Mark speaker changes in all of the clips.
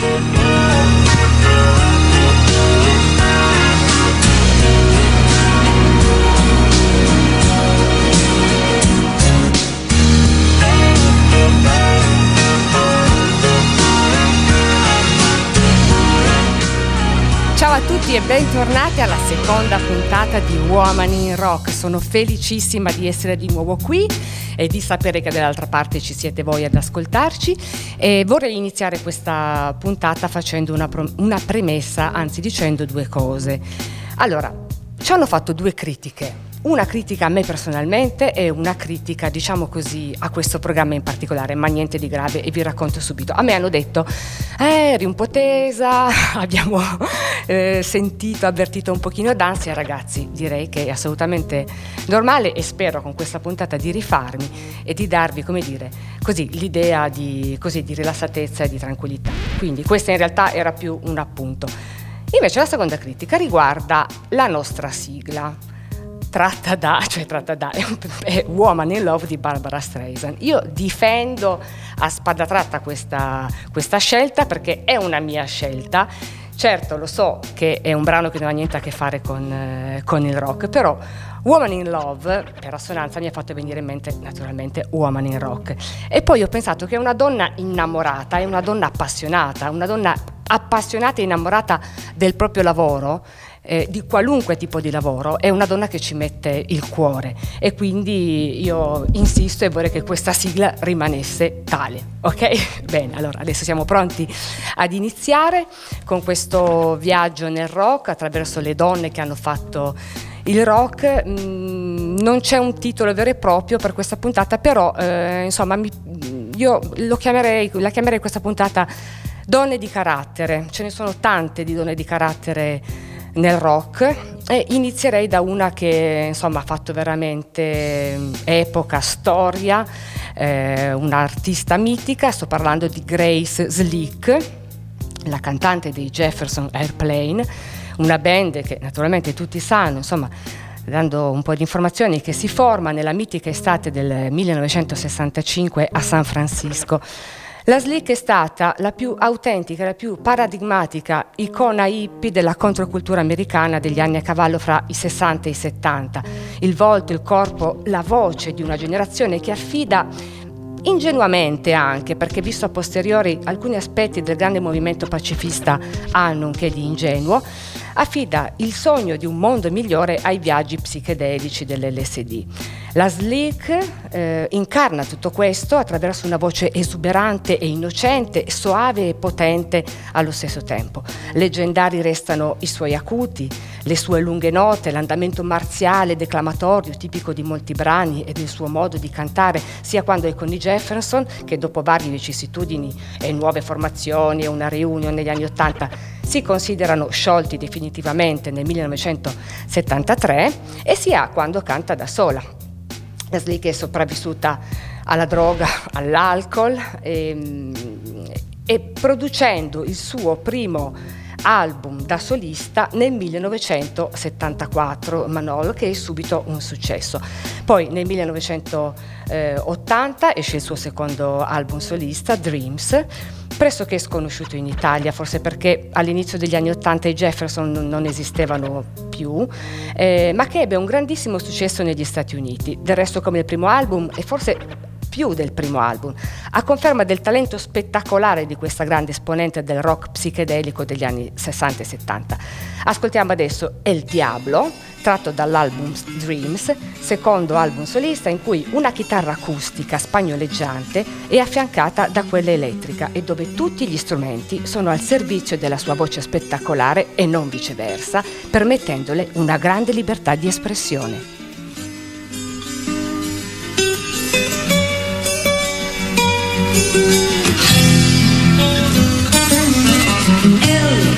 Speaker 1: Thank you. Tutti e bentornati alla seconda puntata di Woman in Rock. Sono felicissima di essere di nuovo qui e di sapere che dall'altra parte ci siete voi ad ascoltarci. E vorrei iniziare questa puntata facendo una, una premessa, anzi dicendo due cose. Allora, ci hanno fatto due critiche una critica a me personalmente e una critica, diciamo così, a questo programma in particolare, ma niente di grave e vi racconto subito. A me hanno detto, eh, eri un po' tesa, abbiamo eh, sentito, avvertito un pochino d'ansia, ragazzi, direi che è assolutamente normale e spero con questa puntata di rifarmi e di darvi, come dire, così, l'idea di, così, di rilassatezza e di tranquillità. Quindi questa in realtà era più un appunto. Invece la seconda critica riguarda la nostra sigla tratta da, cioè tratta da, è Woman in Love di Barbara Streisand. Io difendo a spada tratta questa, questa scelta perché è una mia scelta. Certo, lo so che è un brano che non ha niente a che fare con, eh, con il rock, però Woman in Love, per assonanza, mi ha fatto venire in mente naturalmente Woman in Rock. E poi ho pensato che una donna innamorata è una donna appassionata, una donna appassionata e innamorata del proprio lavoro eh, di qualunque tipo di lavoro è una donna che ci mette il cuore e quindi io insisto e vorrei che questa sigla rimanesse tale, ok? Bene, allora adesso siamo pronti ad iniziare con questo viaggio nel rock attraverso le donne che hanno fatto il rock. Mm, non c'è un titolo vero e proprio per questa puntata, però eh, insomma mi, io chiamerei, la chiamerei questa puntata Donne di carattere. Ce ne sono tante di donne di carattere nel rock e inizierei da una che insomma ha fatto veramente epoca, storia, eh, un'artista mitica, sto parlando di Grace Slick, la cantante dei Jefferson Airplane, una band che naturalmente tutti sanno, insomma dando un po' di informazioni, che si forma nella mitica estate del 1965 a San Francisco. La Slick è stata la più autentica, la più paradigmatica icona hippie della controcultura americana degli anni a cavallo fra i 60 e i 70. Il volto, il corpo, la voce di una generazione che affida ingenuamente anche, perché visto a posteriori alcuni aspetti del grande movimento pacifista hanno un che di ingenuo, affida il sogno di un mondo migliore ai viaggi psichedelici dell'LSD. La Slick eh, incarna tutto questo attraverso una voce esuberante e innocente, soave e potente allo stesso tempo. Leggendari restano i suoi acuti, le sue lunghe note, l'andamento marziale, declamatorio, tipico di molti brani e del suo modo di cantare, sia quando è con i Jefferson, che dopo varie vicissitudini e nuove formazioni e una reunion negli anni Ottanta si considerano sciolti definitivamente nel 1973, e sia quando canta da sola Leslie che è sopravvissuta alla droga, all'alcol e, ehm, e producendo il suo primo album da solista nel 1974, Manol, che è subito un successo. Poi nel 1980 esce il suo secondo album solista, Dreams, pressoché sconosciuto in Italia, forse perché all'inizio degli anni 80 i Jefferson non esistevano più, eh, ma che ebbe un grandissimo successo negli Stati Uniti. Del resto come il primo album e forse più del primo album, a conferma del talento spettacolare di questa grande esponente del rock psichedelico degli anni 60 e 70. Ascoltiamo adesso El Diablo, tratto dall'album Dreams, secondo album solista in cui una chitarra acustica spagnoleggiante è affiancata da quella elettrica e dove tutti gli strumenti sono al servizio della sua voce spettacolare e non viceversa, permettendole una grande libertà di espressione. L.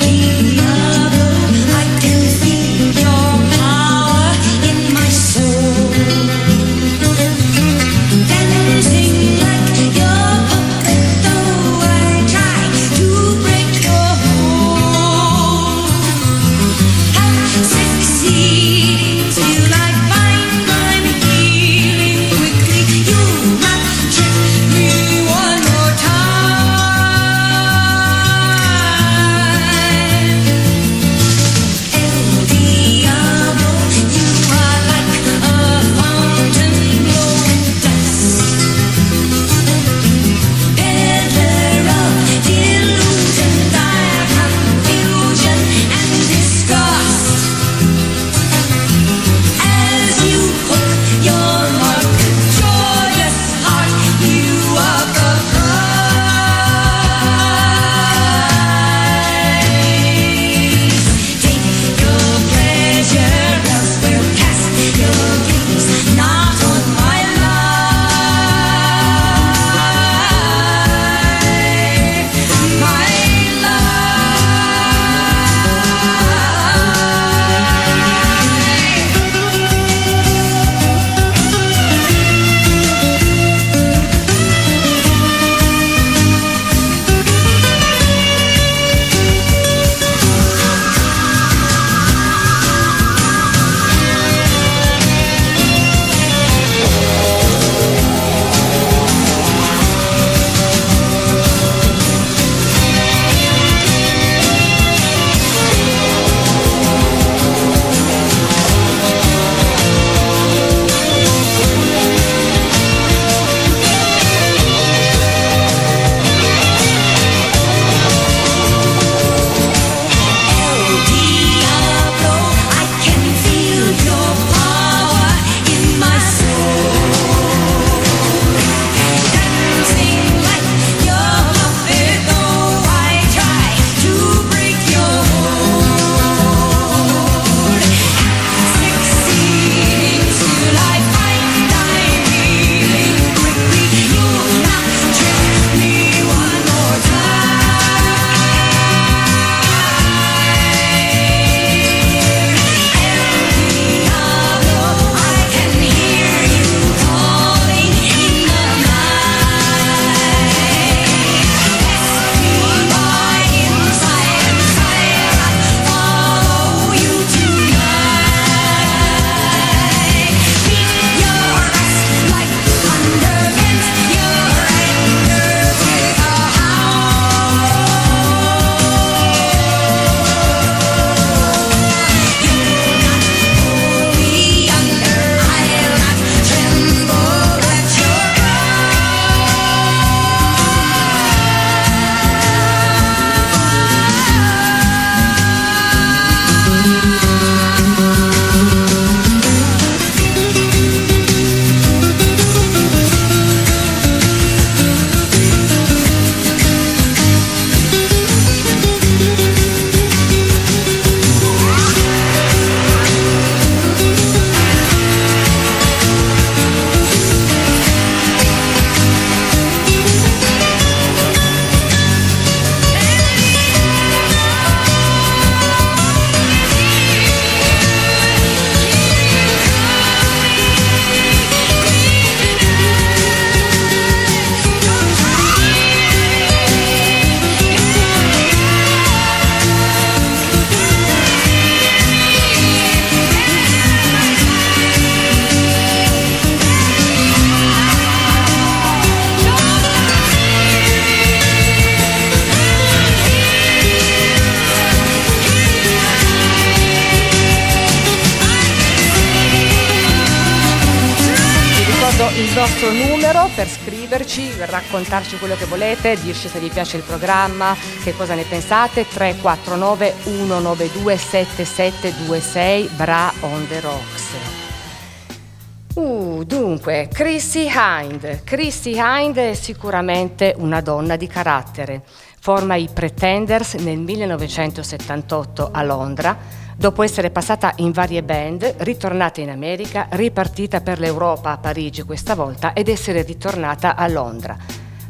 Speaker 1: raccontarci quello che volete, dirci se vi piace il programma, che cosa ne pensate. 349 192 7726 Bra on the Rocks. Uh, dunque, Chrissy Hind. Chrissy Hind è sicuramente una donna di carattere. Forma i Pretenders nel 1978 a Londra Dopo essere passata in varie band, ritornata in America, ripartita per l'Europa a Parigi questa volta ed essere ritornata a Londra.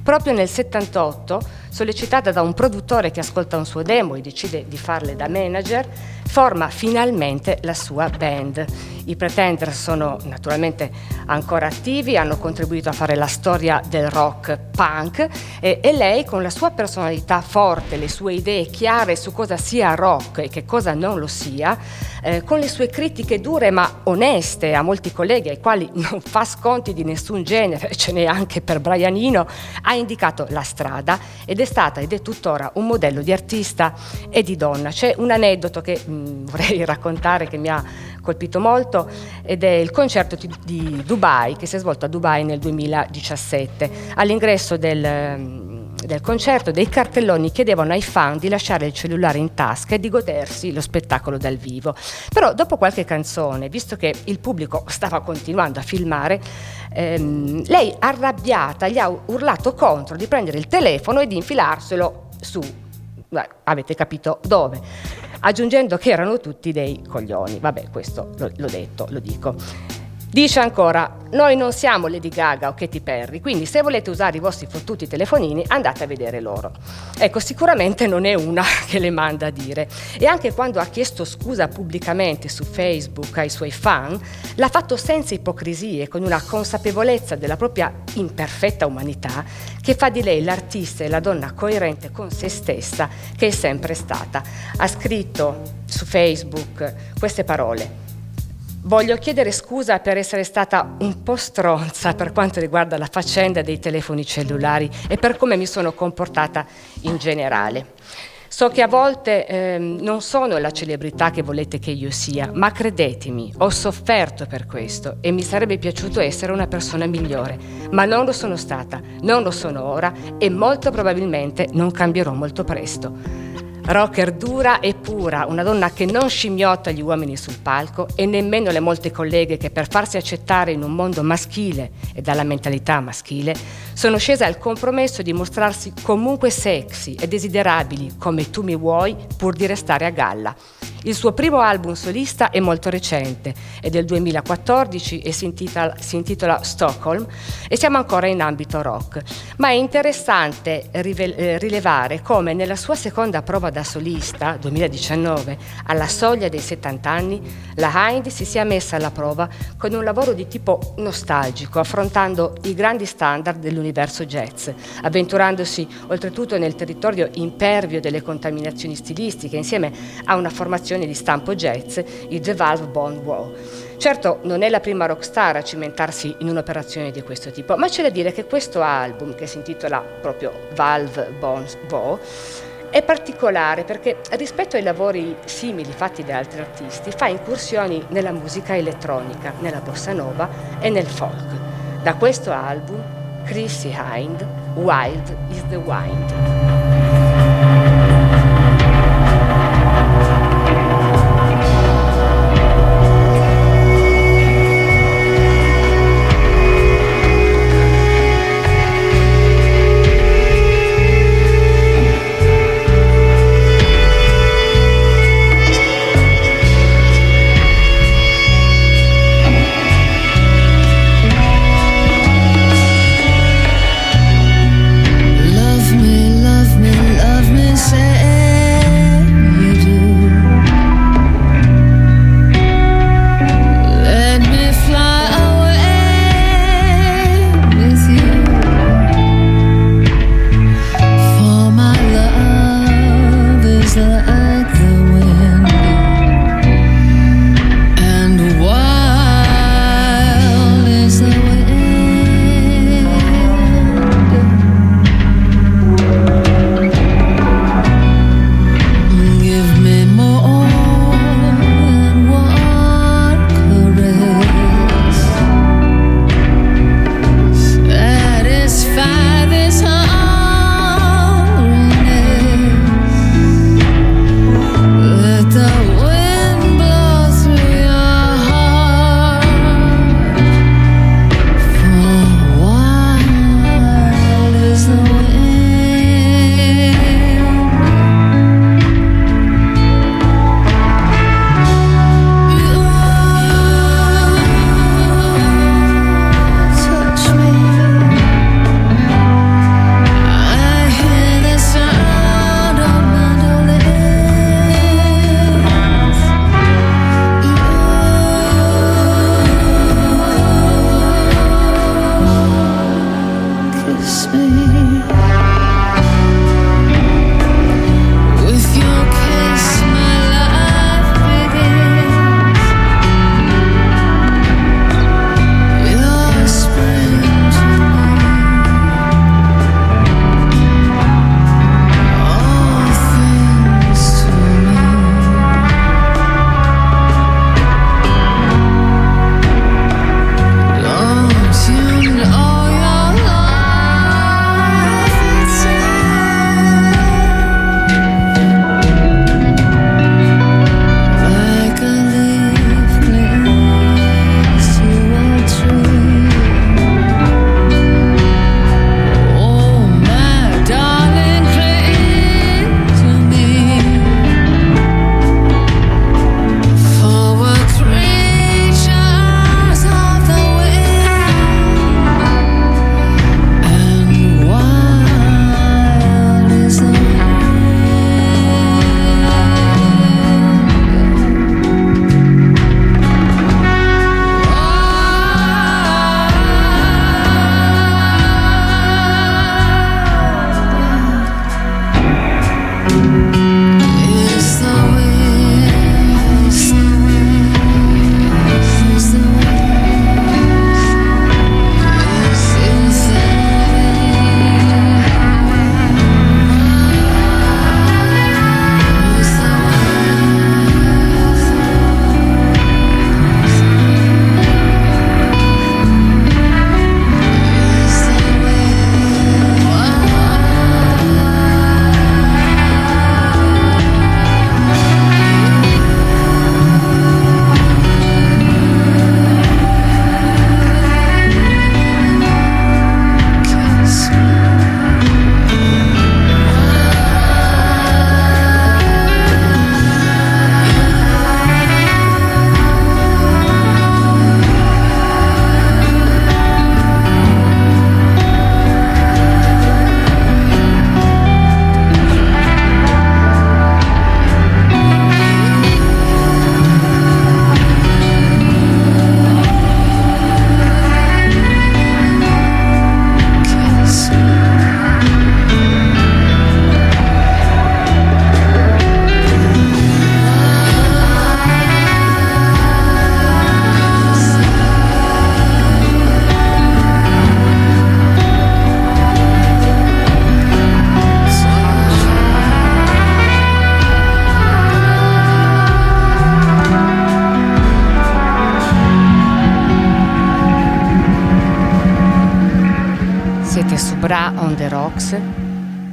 Speaker 1: Proprio nel 78, sollecitata da un produttore che ascolta un suo demo e decide di farle da manager, forma finalmente la sua band. I Pretenders sono naturalmente ancora attivi, hanno contribuito a fare la storia del rock punk e, e, lei con la sua personalità forte, le sue idee chiare su cosa sia rock e che cosa non lo sia, eh, con le sue critiche dure ma oneste a molti colleghi ai quali non fa sconti di nessun genere, ce n'è anche per Brianino, ha indicato la strada ed è stata ed è tuttora un modello di artista e di donna. C'è un aneddoto che mm, vorrei raccontare che mi ha colpito molto ed è il concerto di Dubai che si è svolto a Dubai nel 2017. All'ingresso del del concerto dei cartelloni chiedevano ai fan di lasciare il cellulare in tasca e di godersi lo spettacolo dal vivo. Però dopo qualche canzone, visto che il pubblico stava continuando a filmare, ehm, lei arrabbiata gli ha urlato contro di prendere il telefono e di infilarselo su, avete capito dove aggiungendo che erano tutti dei coglioni. Vabbè, questo l'ho detto, lo dico. Dice ancora, noi non siamo Lady Gaga o Katy Perry, quindi se volete usare i vostri fottuti telefonini andate a vedere loro. Ecco, sicuramente non è una che le manda a dire. E anche quando ha chiesto scusa pubblicamente su Facebook ai suoi fan, l'ha fatto senza ipocrisie, con una consapevolezza della propria imperfetta umanità che fa di lei l'artista e la donna coerente con se stessa che è sempre stata. Ha scritto su Facebook queste parole. Voglio chiedere scusa per essere stata un po' stronza per quanto riguarda la faccenda dei telefoni cellulari e per come mi sono comportata in generale. So che a volte eh, non sono la celebrità che volete che io sia, ma credetemi, ho sofferto per questo e mi sarebbe piaciuto essere una persona migliore, ma non lo sono stata, non lo sono ora e molto probabilmente non cambierò molto presto. Rocker dura e pura, una donna che non scimmiotta gli uomini sul palco e nemmeno le molte colleghe che per farsi accettare in un mondo maschile e dalla mentalità maschile sono scese al compromesso di mostrarsi comunque sexy e desiderabili come tu mi vuoi pur di restare a galla. Il suo primo album solista è molto recente, è del 2014 e si intitola, si intitola Stockholm e siamo ancora in ambito rock, ma è interessante eh, rilevare come nella sua seconda prova da solista, 2019, alla soglia dei 70 anni, la Hind si sia messa alla prova con un lavoro di tipo nostalgico, affrontando i grandi standard dell'universo jazz, avventurandosi oltretutto nel territorio impervio delle contaminazioni stilistiche, insieme a una formazione formazione di stampo jazz, il The Valve Bond Wow. Certo, non è la prima rockstar a cimentarsi in un'operazione di questo tipo, ma c'è da dire che questo album, che si intitola proprio Valve Bond Wow, è particolare perché rispetto ai lavori simili fatti da altri artisti fa incursioni nella musica elettronica, nella bossa nova e nel folk. Da questo album, Chrissy Hind, Wild is the Wind.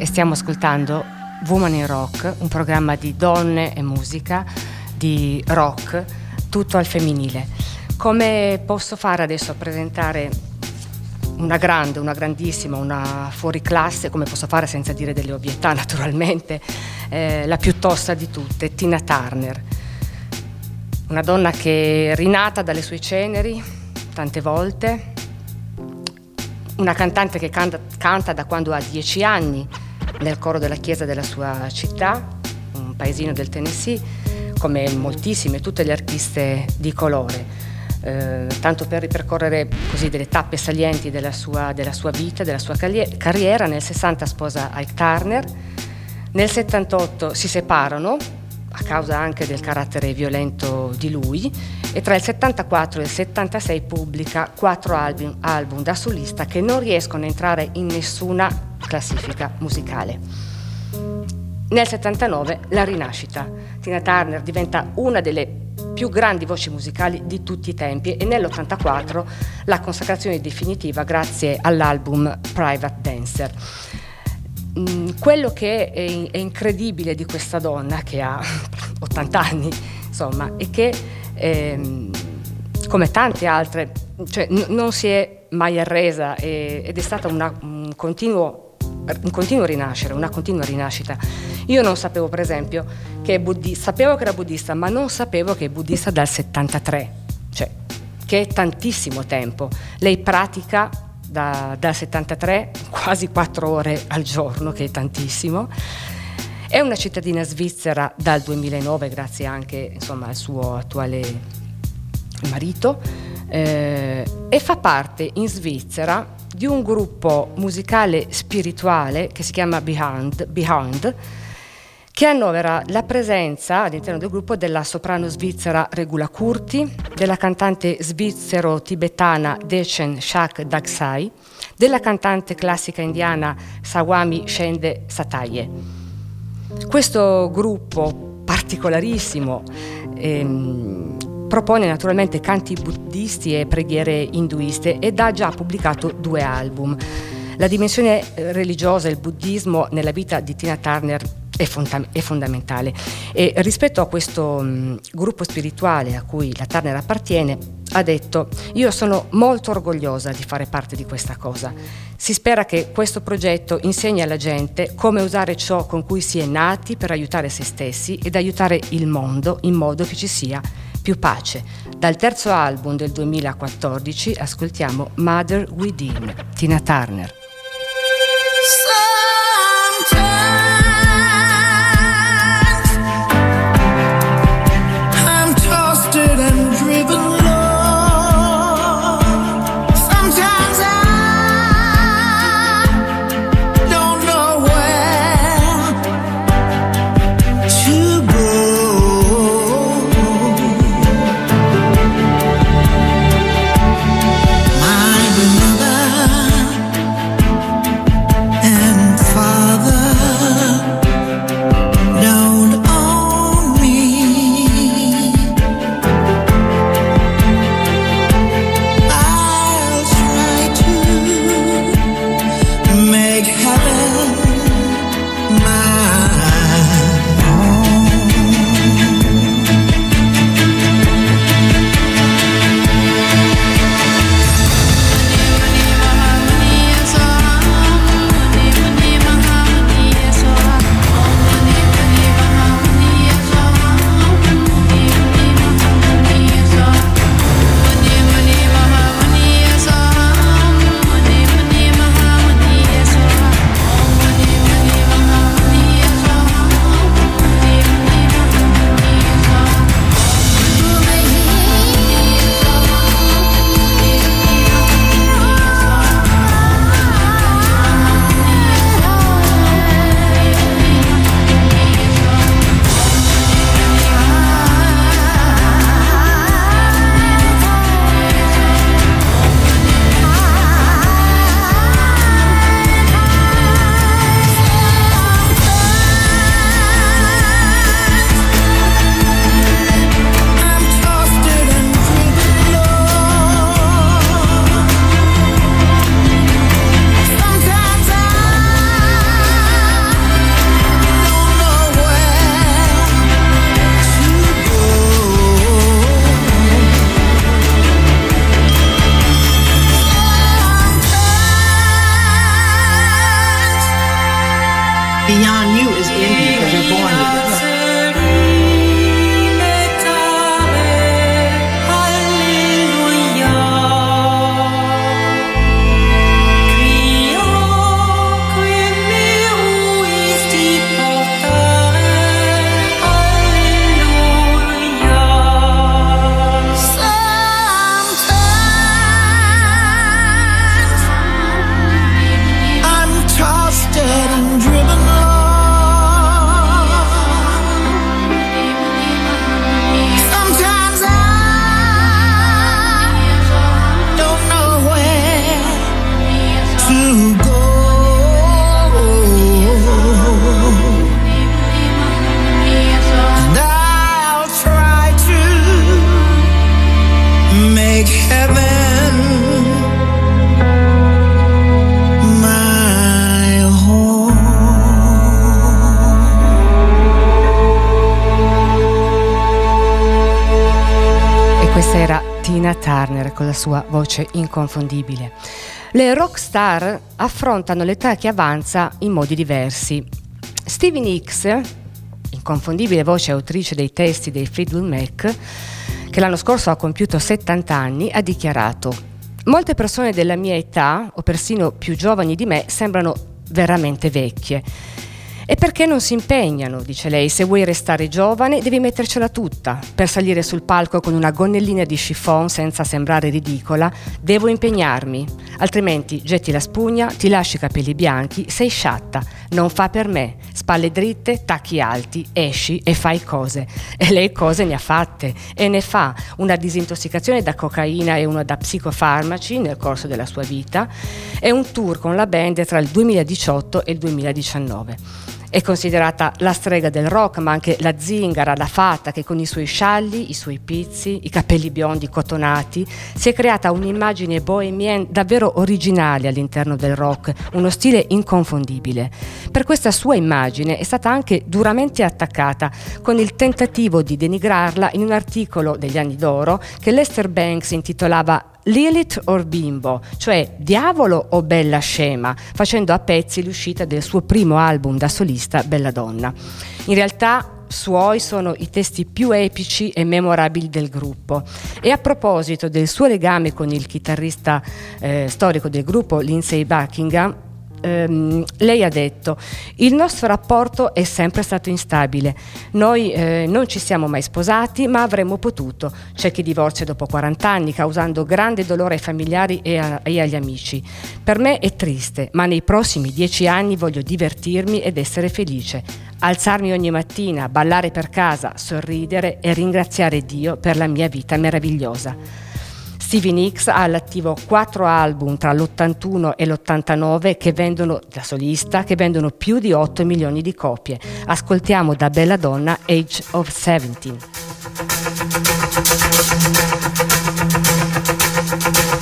Speaker 1: Stiamo ascoltando Woman in Rock, un programma di donne e musica, di rock, tutto al femminile. Come posso fare adesso a presentare una grande, una grandissima, una fuori classe, come posso fare senza dire delle ovvietà naturalmente, eh, la più tosta di tutte, Tina Turner. Una donna che è rinata dalle sue ceneri tante volte, una cantante che canta, canta da quando ha dieci anni nel coro della chiesa della sua città, un paesino del Tennessee, come moltissime, tutte le artiste di colore. Eh, tanto per ripercorrere così delle tappe salienti della sua, della sua vita, della sua carriera, nel 60 sposa Ike Turner, nel 78 si separano a causa anche del carattere violento di lui e tra il 74 e il 76 pubblica quattro album, album da solista che non riescono a entrare in nessuna classifica musicale. Nel 79 la rinascita. Tina Turner diventa una delle più grandi voci musicali di tutti i tempi e nell'84 la consacrazione definitiva grazie all'album Private Dancer. Mm, quello che è, incredibile di questa donna che ha 80 anni, insomma, è che ehm, come tante altre, cioè, n- non si è mai arresa e- ed è stata una, un, continuo, un continuo rinascere, una continua rinascita. Io non sapevo, per esempio, che è buddista, sapevo che era buddista, ma non sapevo che è buddista dal 73, cioè che è tantissimo tempo. Lei pratica da, dal 73 quasi 4 ore al giorno, che è tantissimo è una cittadina svizzera dal 2009, grazie anche insomma, al suo attuale marito, eh, e fa parte in Svizzera di un gruppo musicale spirituale che si chiama Behind, Behind che annovera la presenza all'interno del gruppo della soprano svizzera Regula Curti, della cantante svizzero-tibetana Dechen Shak Dagsai, della cantante classica indiana Sawami Shende Sataye. Questo gruppo particolarissimo ehm, propone naturalmente canti buddisti e preghiere induiste ed ha già pubblicato due album. La dimensione eh, religiosa e il buddismo nella vita di Tina Turner è, fonda- è fondamentale e rispetto a questo mh, gruppo spirituale a cui la Turner appartiene ha detto io sono molto orgogliosa di fare parte di questa cosa. Si spera che questo progetto insegni alla gente come usare ciò con cui si è nati per aiutare se stessi ed aiutare il mondo in modo che ci sia più pace. Dal terzo album del 2014 ascoltiamo Mother Within, Tina Turner. Voce inconfondibile. Le rock star affrontano l'età che avanza in modi diversi. Stevie Nicks, inconfondibile voce autrice dei testi dei Fleetwood Mac, che l'anno scorso ha compiuto 70 anni, ha dichiarato Molte persone della mia età, o persino più giovani di me, sembrano veramente vecchie. E perché non si impegnano, dice lei, se vuoi restare giovane devi mettercela tutta. Per salire sul palco con una gonnellina di chiffon senza sembrare ridicola, devo impegnarmi, altrimenti getti la spugna, ti lasci i capelli bianchi, sei sciatta, non fa per me, spalle dritte, tacchi alti, esci e fai cose. E lei cose ne ha fatte e ne fa una disintossicazione da cocaina e una da psicofarmaci nel corso della sua vita e un tour con la band tra il 2018 e il 2019. È considerata la strega del rock, ma anche la zingara, la fata che con i suoi scialli, i suoi pizzi, i capelli biondi cotonati si è creata un'immagine bohemienne davvero originale all'interno del rock, uno stile inconfondibile. Per questa sua immagine è stata anche duramente attaccata con il tentativo di denigrarla in un articolo degli anni d'oro che Lester Banks intitolava Lilith or Bimbo, cioè Diavolo o Bella Scema, facendo a pezzi l'uscita del suo primo album da solista Bella Donna. In realtà suoi sono i testi più epici e memorabili del gruppo. E a proposito del suo legame con il chitarrista eh, storico del gruppo Lindsay Buckingham, ehm, lei ha detto il nostro rapporto è sempre stato instabile, noi eh, non ci siamo mai sposati ma avremmo potuto, c'è chi divorzia dopo 40 anni causando grande dolore ai familiari e, a, e agli amici. Per me è triste, ma nei prossimi dieci anni voglio divertirmi ed essere felice, alzarmi ogni mattina, ballare per casa, sorridere e ringraziare Dio per la mia vita meravigliosa. Stevie Nicks ha all'attivo quattro album tra l'81 e l'89 che vendono, da solista, che vendono più di 8 milioni di copie. Ascoltiamo da Bella Donna Age of 17.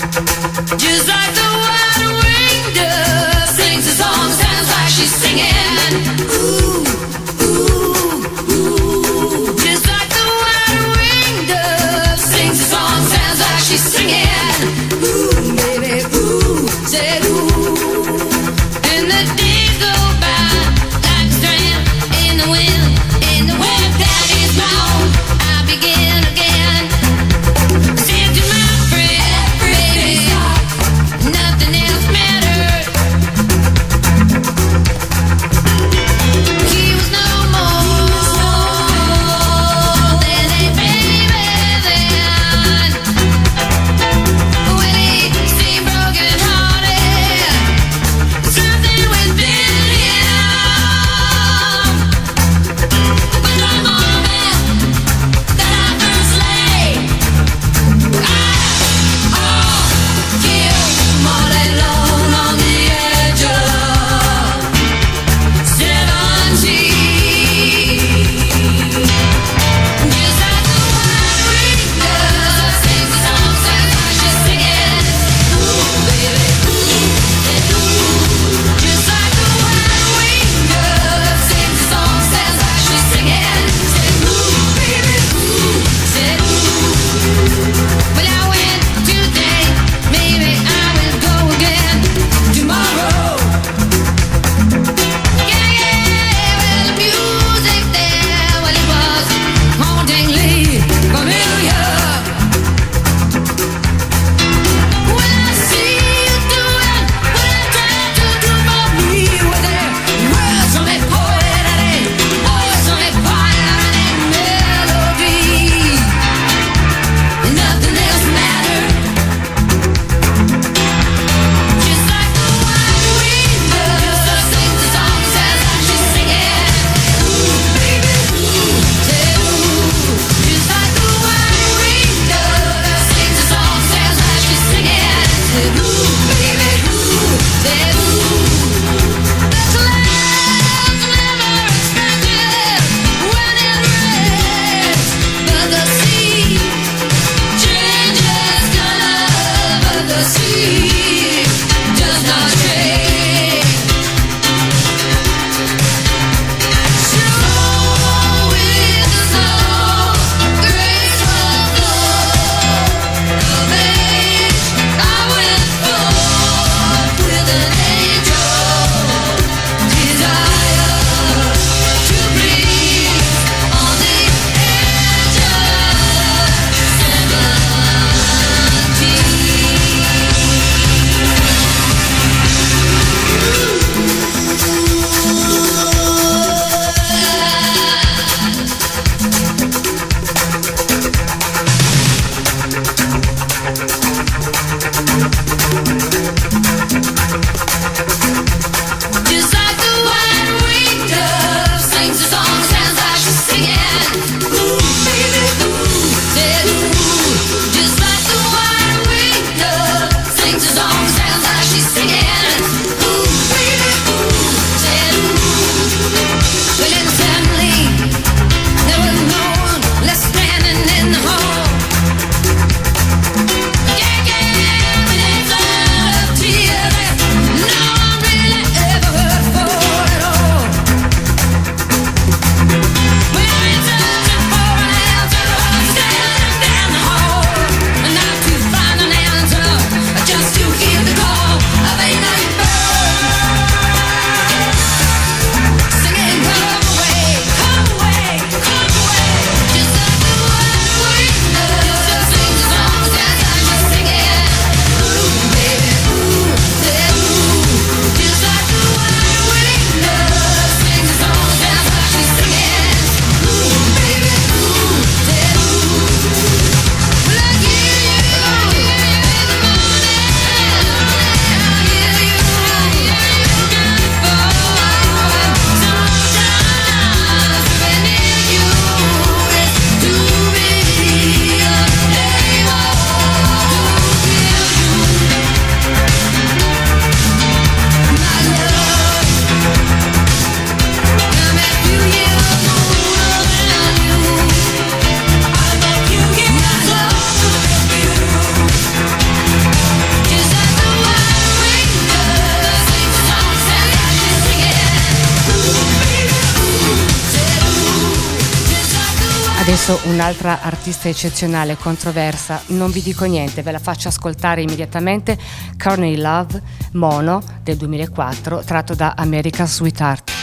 Speaker 2: Adesso un'altra artista eccezionale, controversa, non vi dico niente, ve la faccio ascoltare immediatamente, Courtney Love, Mono del 2004, tratto da America's Sweetheart.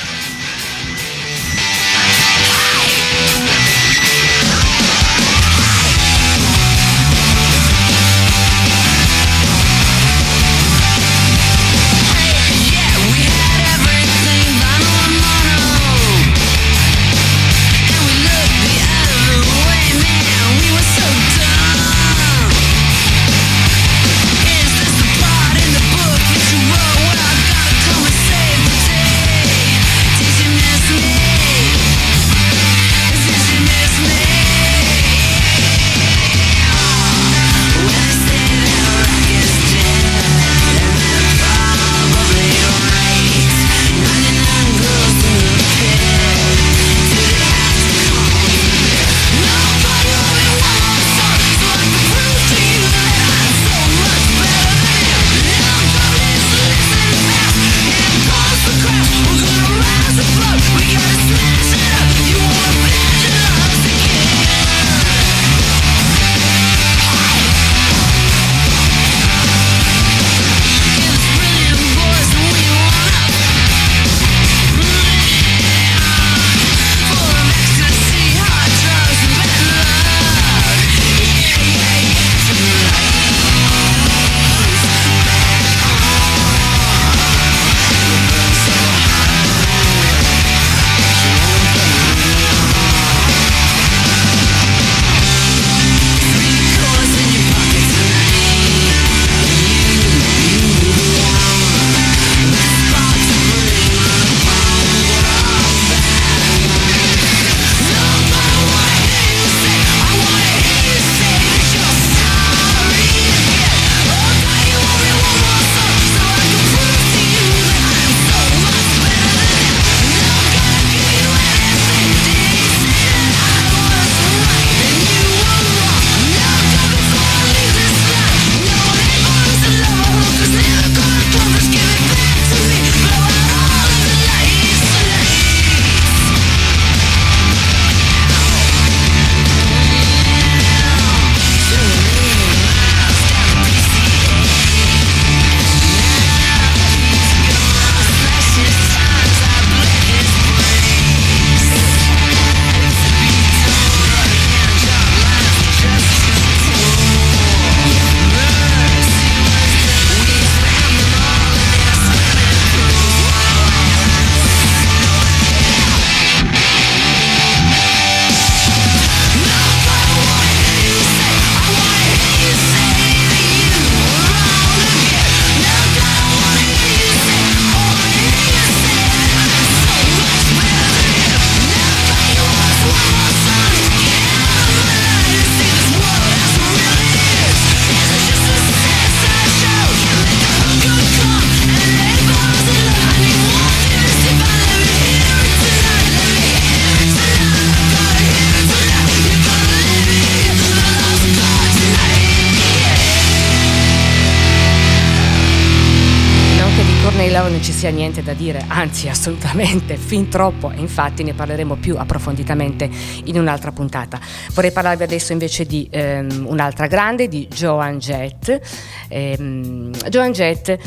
Speaker 2: Dire, anzi assolutamente, fin troppo e infatti ne parleremo più approfonditamente in un'altra puntata. Vorrei parlarvi adesso invece di ehm, un'altra grande, di Joan Jett. Ehm, Joan Jett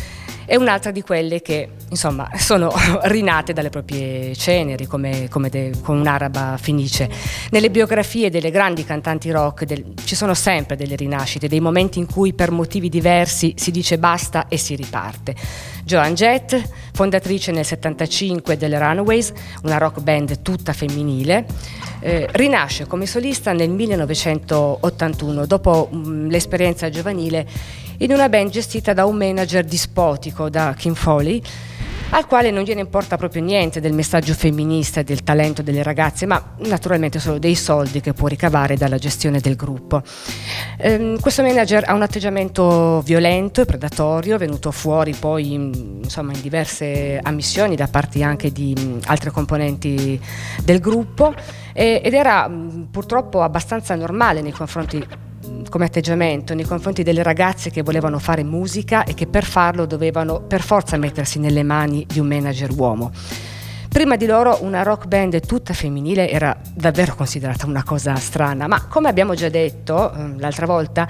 Speaker 2: è un'altra di quelle che insomma sono rinate dalle proprie ceneri come, come de, con un'araba fenice. Nelle biografie delle grandi cantanti rock del, ci sono sempre delle rinascite, dei momenti in cui per motivi diversi si dice basta e si riparte. Joan Jett, fondatrice nel 75 delle Runaways, una rock band tutta femminile, eh, rinasce come solista nel 1981 dopo mh, mm, l'esperienza giovanile in una band gestita da un manager dispotico, da Kim Foley, al quale non gliene importa proprio niente del messaggio femminista e del talento delle ragazze, ma naturalmente solo dei soldi che può ricavare dalla gestione del gruppo. Ehm, questo manager ha un atteggiamento violento e predatorio, venuto fuori poi insomma, in diverse ammissioni da parte anche di mh, altre componenti del gruppo ed era mh, purtroppo abbastanza normale nei confronti come atteggiamento nei confronti delle ragazze che volevano fare musica e che per farlo dovevano per forza mettersi nelle mani di un manager uomo. Prima di loro una rock band tutta femminile era davvero considerata una cosa strana, ma come abbiamo già detto eh, l'altra volta,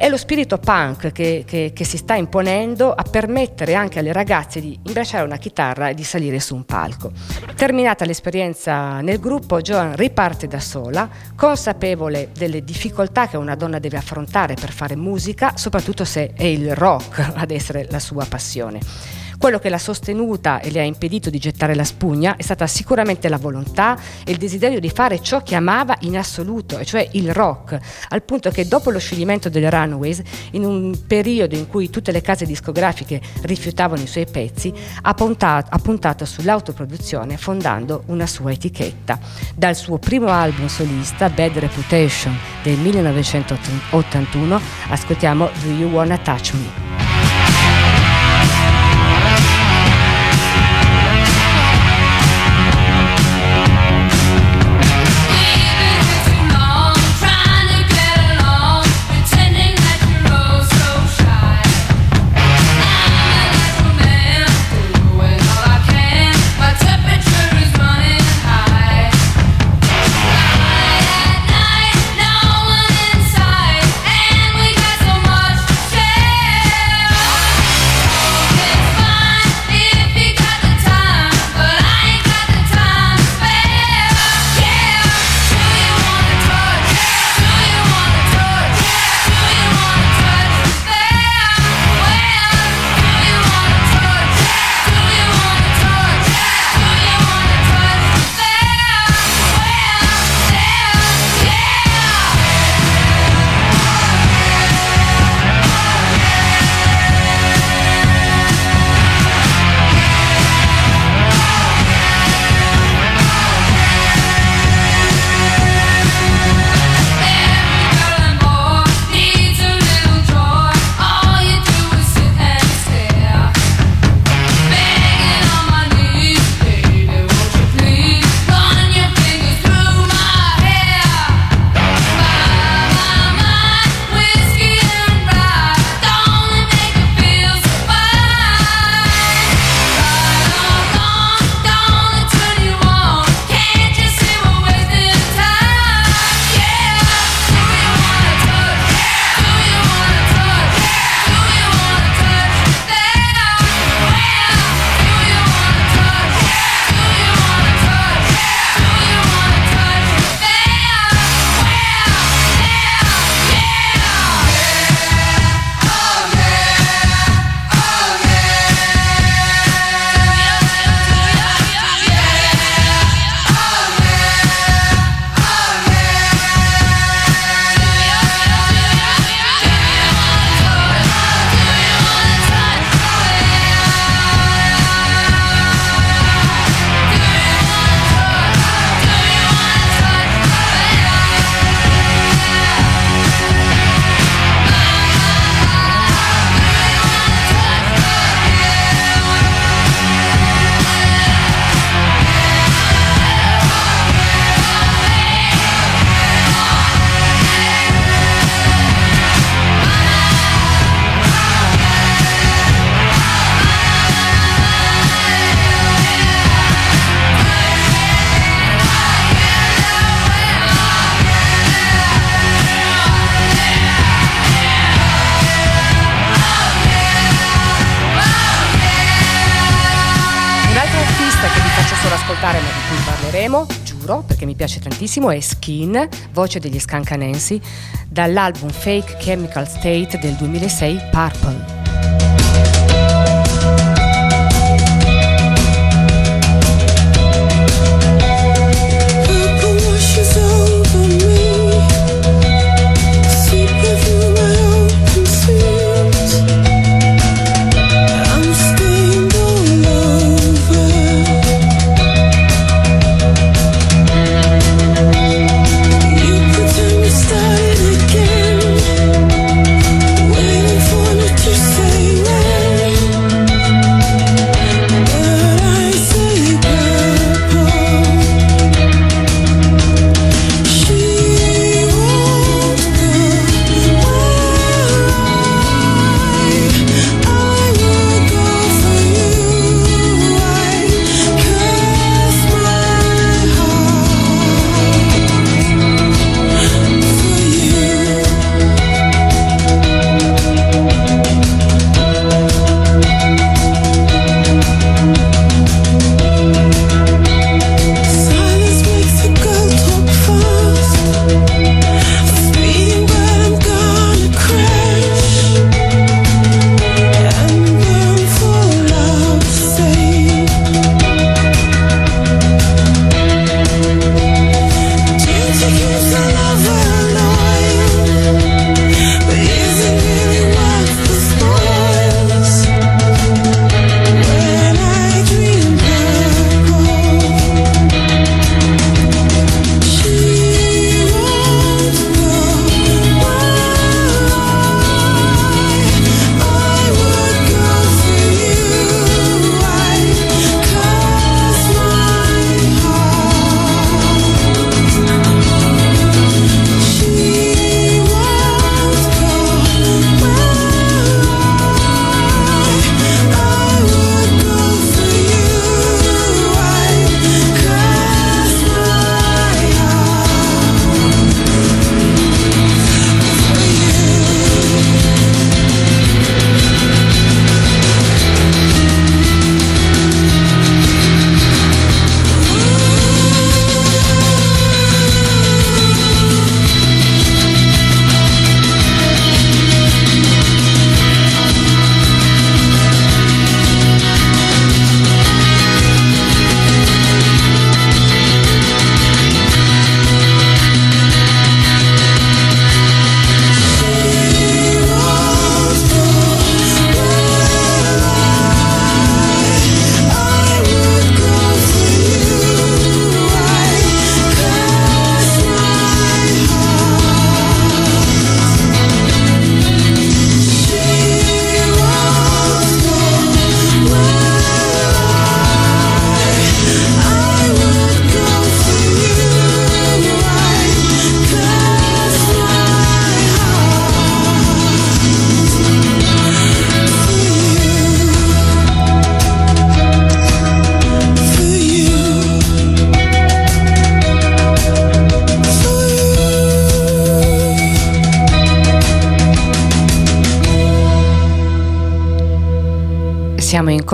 Speaker 2: è lo spirito punk che, che, che, si sta imponendo a permettere anche alle ragazze di imbracciare una chitarra e di salire su un palco. Terminata l'esperienza nel gruppo, Joan riparte da sola, consapevole delle difficoltà che una donna deve affrontare per fare musica, soprattutto se è il rock ad essere la sua passione. Quello che l'ha sostenuta e le ha impedito di gettare la spugna è stata sicuramente la volontà e il desiderio di fare ciò che amava in assoluto, e cioè il rock, al punto che dopo lo scioglimento delle Runaways, in un periodo in cui tutte le case discografiche rifiutavano i suoi pezzi, ha puntato, ha puntato sull'autoproduzione fondando una sua etichetta. Dal suo primo album solista, Bad Reputation del 1981, ascoltiamo Do You Wanna Touch Me? Piace tantissimo è Skin, voce degli Scancanensi, dall'album Fake Chemical State del 2006 Purple.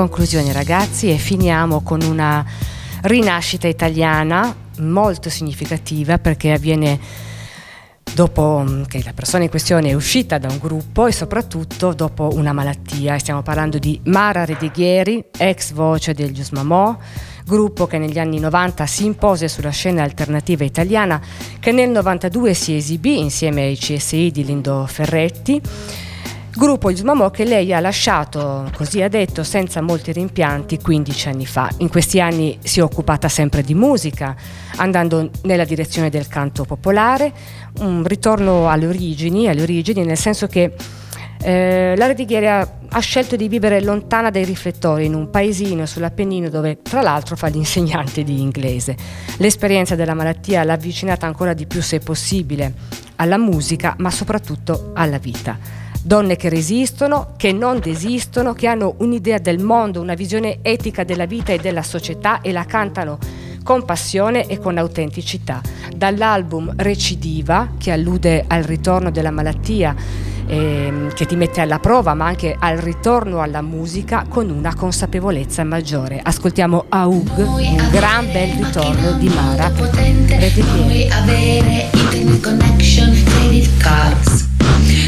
Speaker 1: Conclusione ragazzi e finiamo con una rinascita italiana molto significativa perché avviene dopo mm, che la persona in questione è uscita da un gruppo e soprattutto dopo una malattia. Stiamo parlando di Mara Redighieri, ex voce del Gius Mamò, gruppo che negli anni 90 si impose sulla scena alternativa italiana, che nel 92 si esibì insieme ai CSI di Lindo Ferretti Gruppo Ismamò che lei ha lasciato, così ha detto, senza molti rimpianti 15 anni fa. In questi anni si è occupata sempre di musica, andando nella direzione del canto popolare, un ritorno alle origini, alle origini nel senso che eh, la Redighieri ha, ha, scelto di vivere lontana dai riflettori in un paesino sull'Appennino dove tra l'altro fa l'insegnante di inglese. L'esperienza della malattia l'ha avvicinata ancora di più se possibile alla musica ma soprattutto alla vita donne che resistono, che non desistono, che hanno un'idea del mondo, una visione etica della vita e della società e la cantano con passione e con autenticità. Dall'album Recidiva, che allude al ritorno della malattia, eh, che ti mette alla prova, ma anche al ritorno alla musica con una consapevolezza maggiore. Ascoltiamo Aug, un gran bel ritorno di Mara.
Speaker 3: Noi avere internet connection, credit cards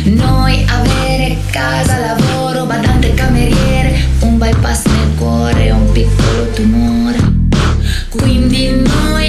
Speaker 3: noi avere casa, lavoro, badante cameriere, un bypass nel cuore, un piccolo tumore. Quindi noi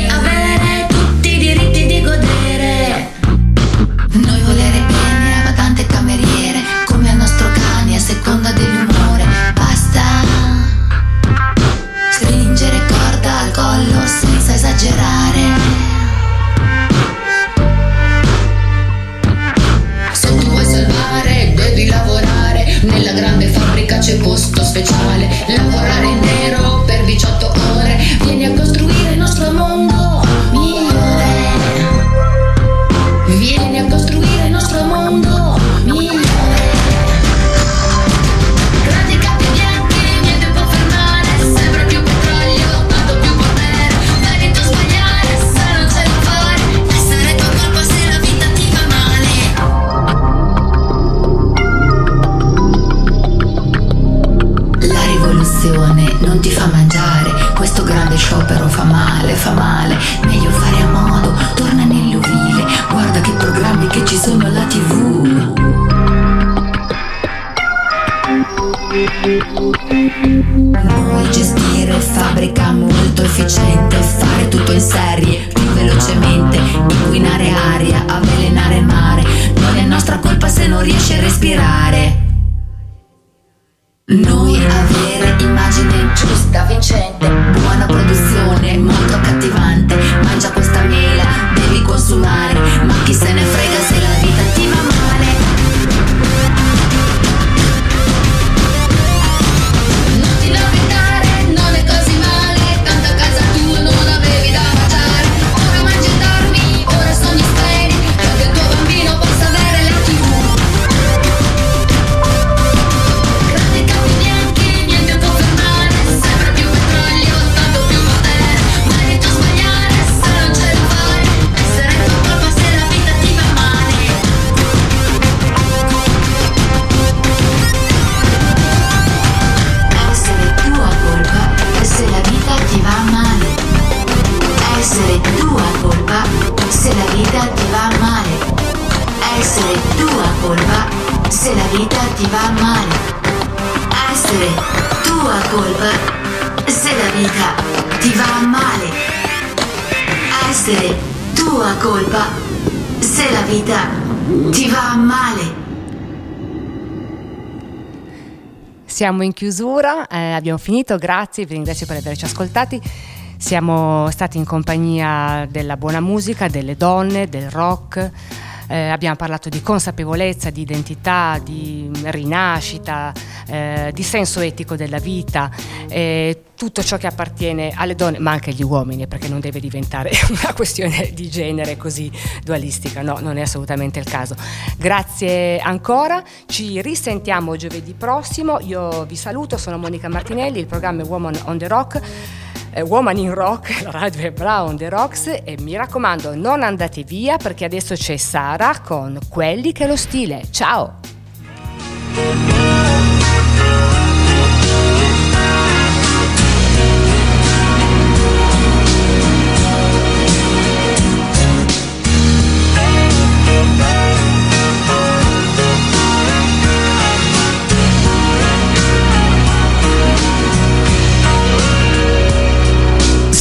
Speaker 3: ti va male essere tua colpa se la vita ti va male. Essere tua colpa se la vita ti va male.
Speaker 1: Siamo in chiusura, eh, abbiamo finito, grazie, vi ringrazio per averci ascoltati. Siamo stati in compagnia della buona musica, delle donne, del rock. Eh, abbiamo parlato di consapevolezza, di identità, di rinascita, eh, di senso etico della vita, eh, tutto ciò che appartiene alle donne, ma anche agli uomini, perché non deve diventare una questione di genere così dualistica, no, non è assolutamente il caso. Grazie ancora, ci risentiamo giovedì prossimo, io vi saluto, sono Monica Martinelli, il programma è Woman on the Rock. Eh, Woman in Rock, la radio è Brown The Rocks e mi raccomando non andate via perché adesso c'è Sara con Quelli che lo stile. Ciao!